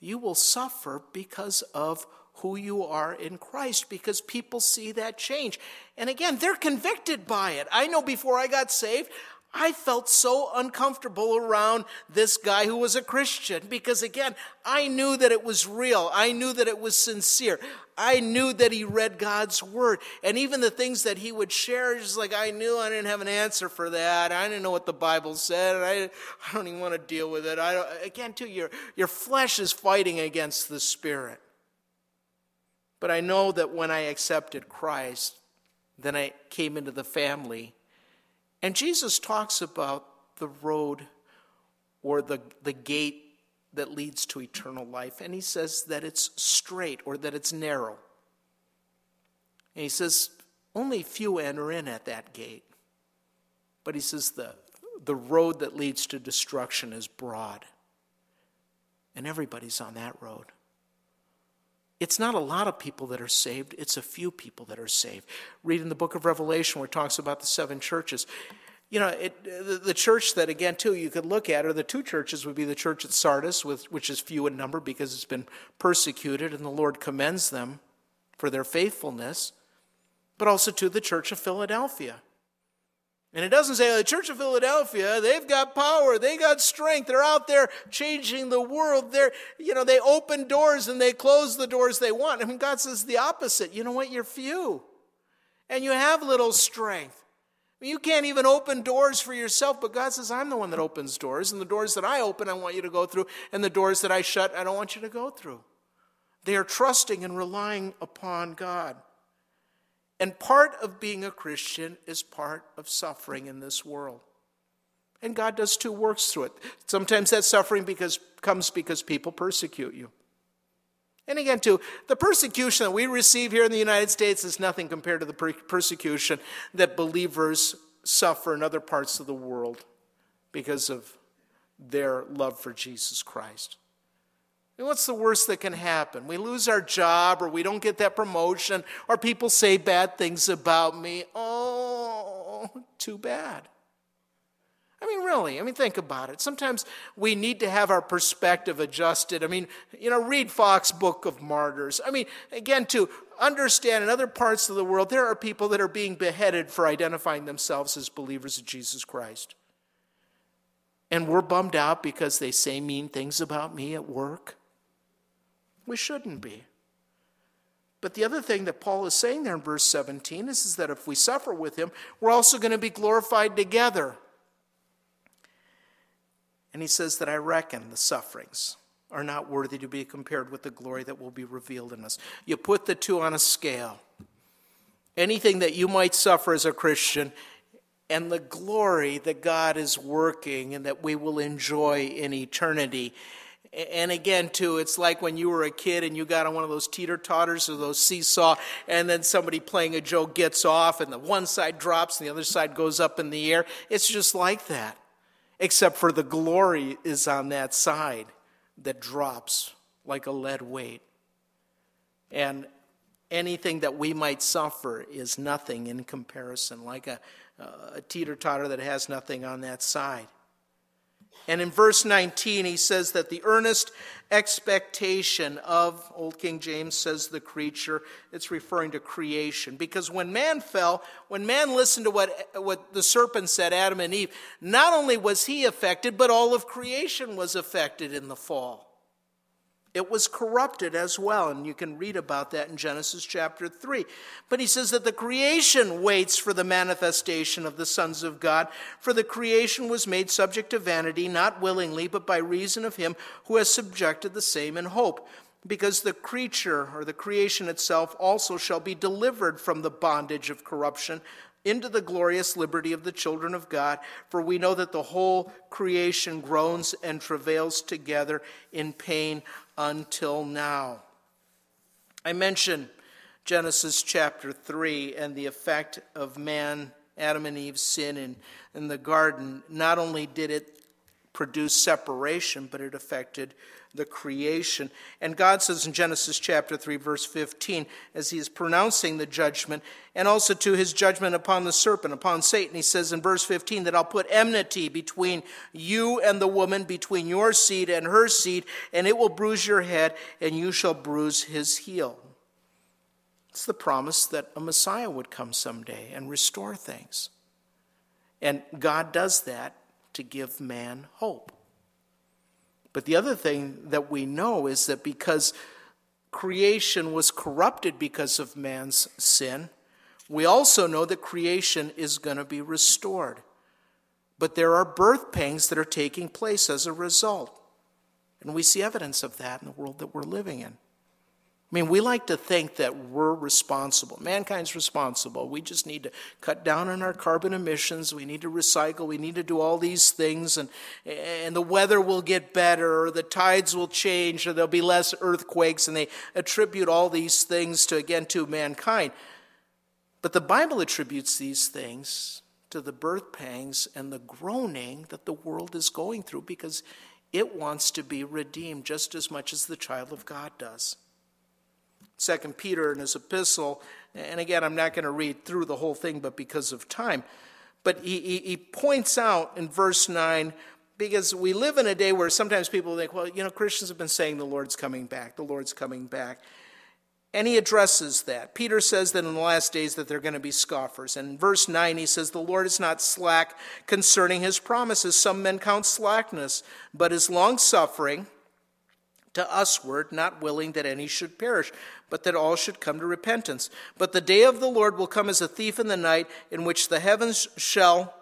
you will suffer because of who you are in Christ because people see that change. And again, they're convicted by it. I know before I got saved, I felt so uncomfortable around this guy who was a Christian because, again, I knew that it was real. I knew that it was sincere. I knew that he read God's word. And even the things that he would share, just like I knew I didn't have an answer for that. I didn't know what the Bible said. I, I don't even want to deal with it. I again, too, your, your flesh is fighting against the spirit. But I know that when I accepted Christ, then I came into the family and Jesus talks about the road or the, the gate that leads to eternal life, and he says that it's straight or that it's narrow. And he says only few enter in at that gate. But he says the, the road that leads to destruction is broad, and everybody's on that road. It's not a lot of people that are saved, it's a few people that are saved. Read in the book of Revelation where it talks about the seven churches. You know, it, the, church that, again, too, you could look at, or the two churches would be the church at Sardis, with, which is few in number because it's been persecuted, and the Lord commends them for their faithfulness, but also to the church of Philadelphia. And it doesn't say oh, the Church of Philadelphia, they've got power, they got strength, they're out there changing the world. They're, you know, they open doors and they close the doors they want. I mean, God says the opposite. You know what? You're few. And you have little strength. You can't even open doors for yourself, but God says, I'm the one that opens doors. And the doors that I open, I want you to go through. And the doors that I shut, I don't want you to go through. They are trusting and relying upon God. And part of being a Christian is part of suffering in this world. And God does two works through it. Sometimes that suffering because, comes because people persecute you. And again, too, the persecution that we receive here in the United States is nothing compared to the persecution that believers suffer in other parts of the world because of their love for Jesus Christ. And what's the worst that can happen? We lose our job, or we don't get that promotion, or people say bad things about me. Oh, too bad. I mean, really, I mean, think about it. Sometimes we need to have our perspective adjusted. I mean, you know, read Fox's Book of Martyrs. I mean, again, to understand in other parts of the world, there are people that are being beheaded for identifying themselves as believers of Jesus Christ. And we're bummed out because they say mean things about me at work. We shouldn't be. But the other thing that Paul is saying there in verse 17 is, is that if we suffer with him, we're also going to be glorified together. And he says that I reckon the sufferings are not worthy to be compared with the glory that will be revealed in us. You put the two on a scale. Anything that you might suffer as a Christian and the glory that God is working and that we will enjoy in eternity. And again, too, it's like when you were a kid and you got on one of those teeter totters or those seesaw, and then somebody playing a joke gets off, and the one side drops and the other side goes up in the air. It's just like that except for the glory is on that side that drops like a lead weight. And anything that we might suffer is nothing in comparison, like a, a teeter totter that has nothing on that side. And in verse 19, he says that the earnest expectation of, Old King James says the creature, it's referring to creation. Because when man fell, when man listened to what, what the serpent said, Adam and Eve, not only was he affected, but all of creation was affected in the fall it was corrupted as well. And you can read about that in Genesis chapter 3. But he says that the creation waits for the manifestation of the sons of God. For the creation was made subject to vanity, not willingly, but by reason of him who has subjected the same in hope. Because the creature or the creation itself also shall be delivered from the bondage of corruption into the glorious liberty of the children of God. For we know that the whole creation groans and travails together in pain until now. I mentioned Genesis chapter 3 and the effect of man, Adam and Eve's sin in, in the garden. Not only did it produce separation, but it affected the creation. And God says in Genesis chapter 3, verse 15, as he is pronouncing the judgment, and also to his judgment upon the serpent, upon Satan, he says in verse 15 that I'll put enmity between you and the woman, between your seed and her seed, and it will bruise your head, and you shall bruise his heel. It's the promise that a Messiah would come someday and restore things. And God does that to give man hope. But the other thing that we know is that because creation was corrupted because of man's sin, we also know that creation is going to be restored. But there are birth pangs that are taking place as a result. And we see evidence of that in the world that we're living in. I mean, we like to think that we're responsible. Mankind's responsible. We just need to cut down on our carbon emissions. We need to recycle. We need to do all these things, and, and the weather will get better, or the tides will change, or there'll be less earthquakes, and they attribute all these things to, again, to mankind. But the Bible attributes these things to the birth pangs and the groaning that the world is going through because it wants to be redeemed just as much as the child of God does. Second Peter in his epistle, and again, I'm not going to read through the whole thing, but because of time. But he, he, he points out in verse 9, because we live in a day where sometimes people think, well, you know, Christians have been saying the Lord's coming back, the Lord's coming back. And he addresses that. Peter says that in the last days that they're going to be scoffers. And in verse 9 he says, The Lord is not slack concerning his promises. Some men count slackness, but is long suffering to usward, not willing that any should perish, but that all should come to repentance. But the day of the Lord will come as a thief in the night, in which the heavens shall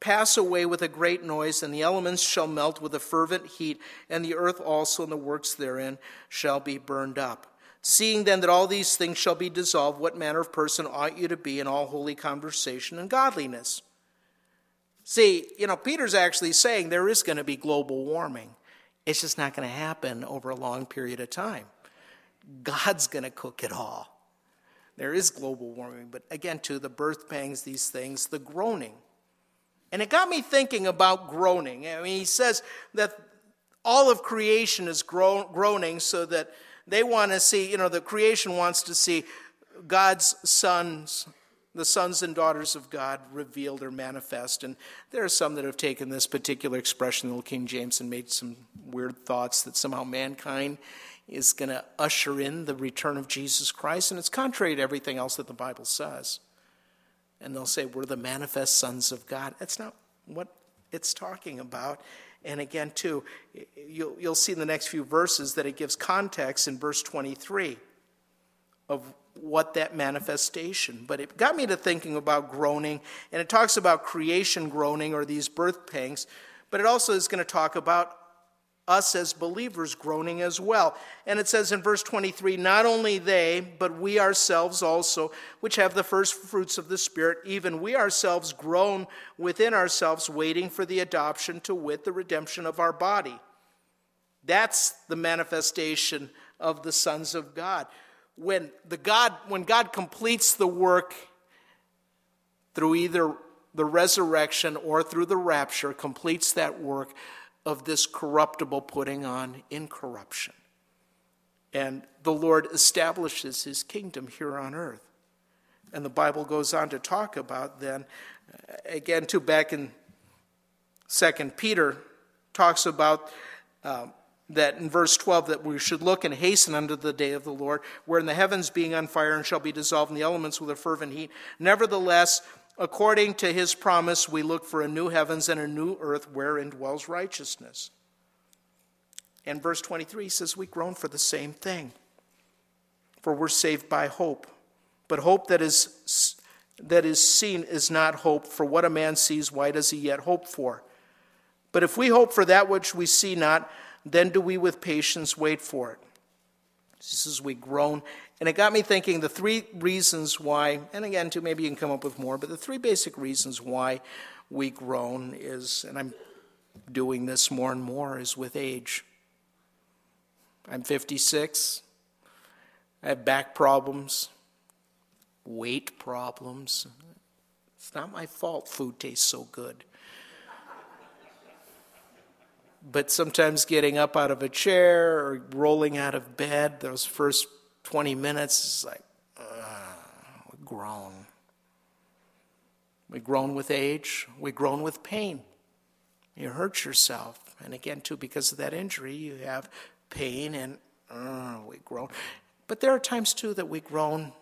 pass away with a great noise, and the elements shall melt with a fervent heat, and the earth also and the works therein shall be burned up. Seeing then that all these things shall be dissolved, what manner of person ought you to be in all holy conversation and godliness? See, you know, Peter's actually saying there is going to be global warming. It's just not going to happen over a long period of time. God's going to cook it all. There is global warming, but again, too, the birth pangs, these things, the groaning. And it got me thinking about groaning. I mean, he says that all of creation is groaning so that they want to see, you know, the creation wants to see God's sons, the sons and daughters of God revealed or manifest. And there are some that have taken this particular expression, the Old King James, and made some weird thoughts that somehow mankind is going to usher in the return of Jesus Christ. And it's contrary to everything else that the Bible says. And they'll say, We're the manifest sons of God. That's not what it's talking about. And again, too, you'll, you'll see in the next few verses that it gives context in verse 23 of what that manifestation. But it got me to thinking about groaning, and it talks about creation groaning or these birth pangs, but it also is going to talk about us as believers groaning as well. And it says in verse 23 not only they, but we ourselves also, which have the first fruits of the Spirit, even we ourselves groan within ourselves, waiting for the adoption to wit the redemption of our body. That's the manifestation of the sons of God. When, the God, when God completes the work through either the resurrection or through the rapture, completes that work, of this corruptible putting on incorruption. And the Lord establishes his kingdom here on earth. And the Bible goes on to talk about then, uh, again, too, back in Second Peter, talks about uh, that in verse 12 that we should look and hasten unto the day of the Lord, wherein the heavens being on fire and shall be dissolved in the elements with a fervent heat. Nevertheless, According to his promise, we look for a new heavens and a new earth wherein dwells righteousness. And verse 23 says, We groan for the same thing, for we're saved by hope. But hope that is, that is seen is not hope, for what a man sees, why does he yet hope for? But if we hope for that which we see not, then do we with patience wait for it. This is we groan and it got me thinking the three reasons why, and again, too, maybe you can come up with more, but the three basic reasons why we groan is, and I'm doing this more and more, is with age. I'm 56. I have back problems, weight problems. It's not my fault food tastes so good. But sometimes getting up out of a chair or rolling out of bed, those first 20 minutes is like, uh, we've grown. We've grown with age, we've grown with pain. You hurt yourself. And again, too, because of that injury, you have pain and uh, we've grown. But there are times, too, that we groan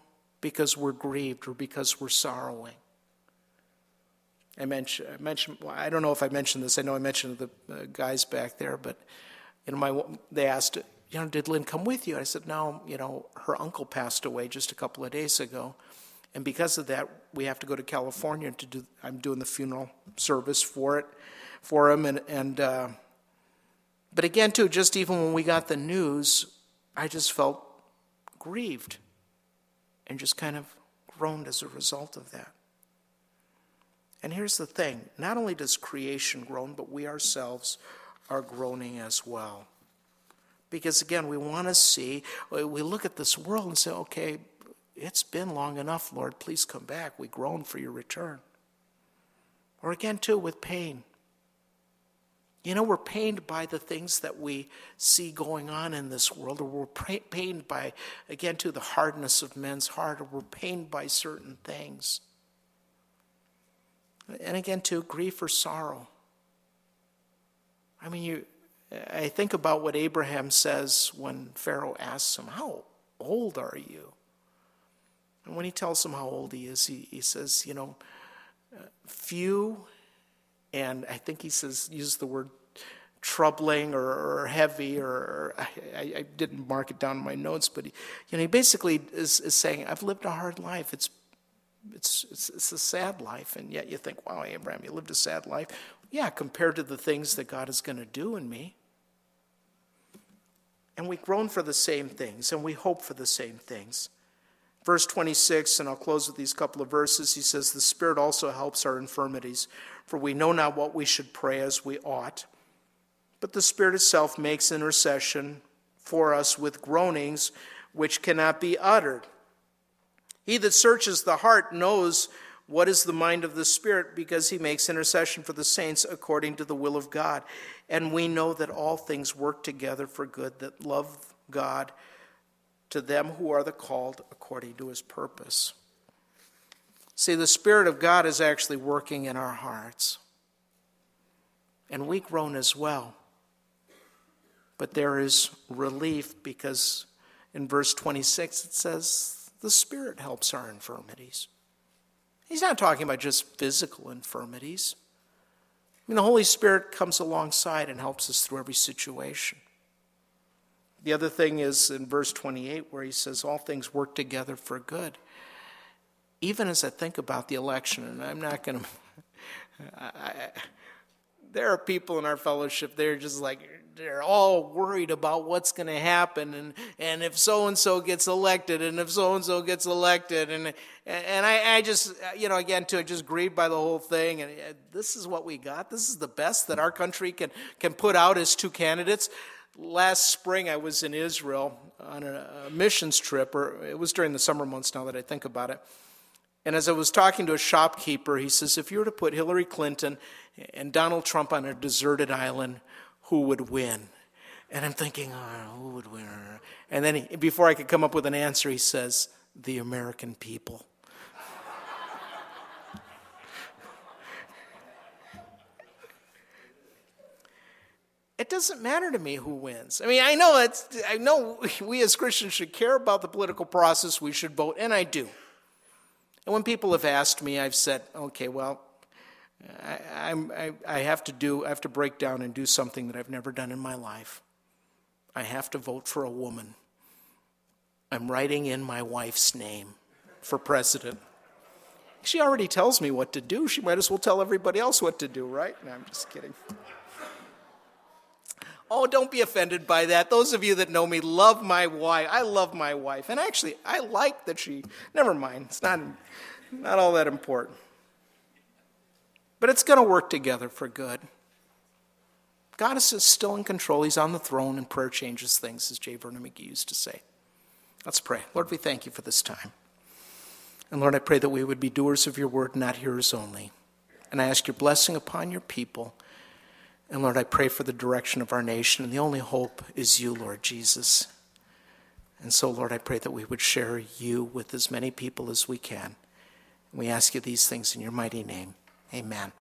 because we're grieved or because we're sorrowing. I mentioned, I mentioned well, I don't know if I mentioned this. I know I mentioned the guys back there, but you know, my, they asked, you know, did Lynn come with you? I said, no, you know, her uncle passed away just a couple of days ago. And because of that, we have to go to California to do, I'm doing the funeral service for it, for him. And, and uh, but again, too, just even when we got the news, I just felt grieved and just kind of groaned as a result of that. And here's the thing not only does creation groan, but we ourselves are groaning as well. Because again, we want to see, we look at this world and say, okay, it's been long enough, Lord, please come back. We groan for your return. Or again, too, with pain. You know, we're pained by the things that we see going on in this world, or we're pained by, again, to the hardness of men's heart, or we're pained by certain things. And again, to grief or sorrow. I mean, you, I think about what Abraham says when Pharaoh asks him, How old are you? And when he tells him how old he is, he, he says, You know, few, and I think he says, use the word troubling or, or heavy, or, or I, I, didn't mark it down in my notes, but he, you know, he basically is, is saying, I've lived a hard life. It's, it's, it's, it's a sad life. And yet you think, wow, Abraham, you lived a sad life. Yeah, compared to the things that God is going to do in me. And we groan for the same things and we hope for the same things. Verse 26, and I'll close with these couple of verses. He says, The Spirit also helps our infirmities, for we know not what we should pray as we ought. But the Spirit itself makes intercession for us with groanings which cannot be uttered. He that searches the heart knows what is the mind of the Spirit because he makes intercession for the saints according to the will of God. And we know that all things work together for good that love God to them who are the called according to his purpose. See, the Spirit of God is actually working in our hearts. And we groan as well. But there is relief because in verse 26 it says, the Spirit helps our infirmities. He's not talking about just physical infirmities. I mean, the Holy Spirit comes alongside and helps us through every situation. The other thing is in verse 28 where he says, All things work together for good. Even as I think about the election, and I'm not going to. There are people in our fellowship, they're just like, they're all worried about what's going to happen and, and if so and so gets elected and if so and so gets elected and and I, I just you know again to just grieved by the whole thing and uh, this is what we got. This is the best that our country can can put out as two candidates. Last spring I was in Israel on a, a missions trip or it was during the summer months now that I think about it. And as I was talking to a shopkeeper, he says, if you were to put Hillary Clinton and Donald Trump on a deserted island, who would win? And I'm thinking, oh, who would win? And then he, before I could come up with an answer, he says, the American people. it doesn't matter to me who wins. I mean, I know it's, I know we as Christians should care about the political process. We should vote, and I do. And when people have asked me, I've said, okay, well, I, I, I have to do, I have to break down and do something that I've never done in my life. I have to vote for a woman. I'm writing in my wife's name for president. She already tells me what to do. She might as well tell everybody else what to do, right? No, I'm just kidding. Oh, don't be offended by that. Those of you that know me love my wife. I love my wife. And actually, I like that she, never mind, it's not, not all that important. But it's going to work together for good. God is still in control. He's on the throne, and prayer changes things, as J. Vernon McGee used to say. Let's pray. Lord, we thank you for this time. And Lord, I pray that we would be doers of your word, not hearers only. And I ask your blessing upon your people. And Lord, I pray for the direction of our nation. And the only hope is you, Lord Jesus. And so, Lord, I pray that we would share you with as many people as we can. We ask you these things in your mighty name. Amen.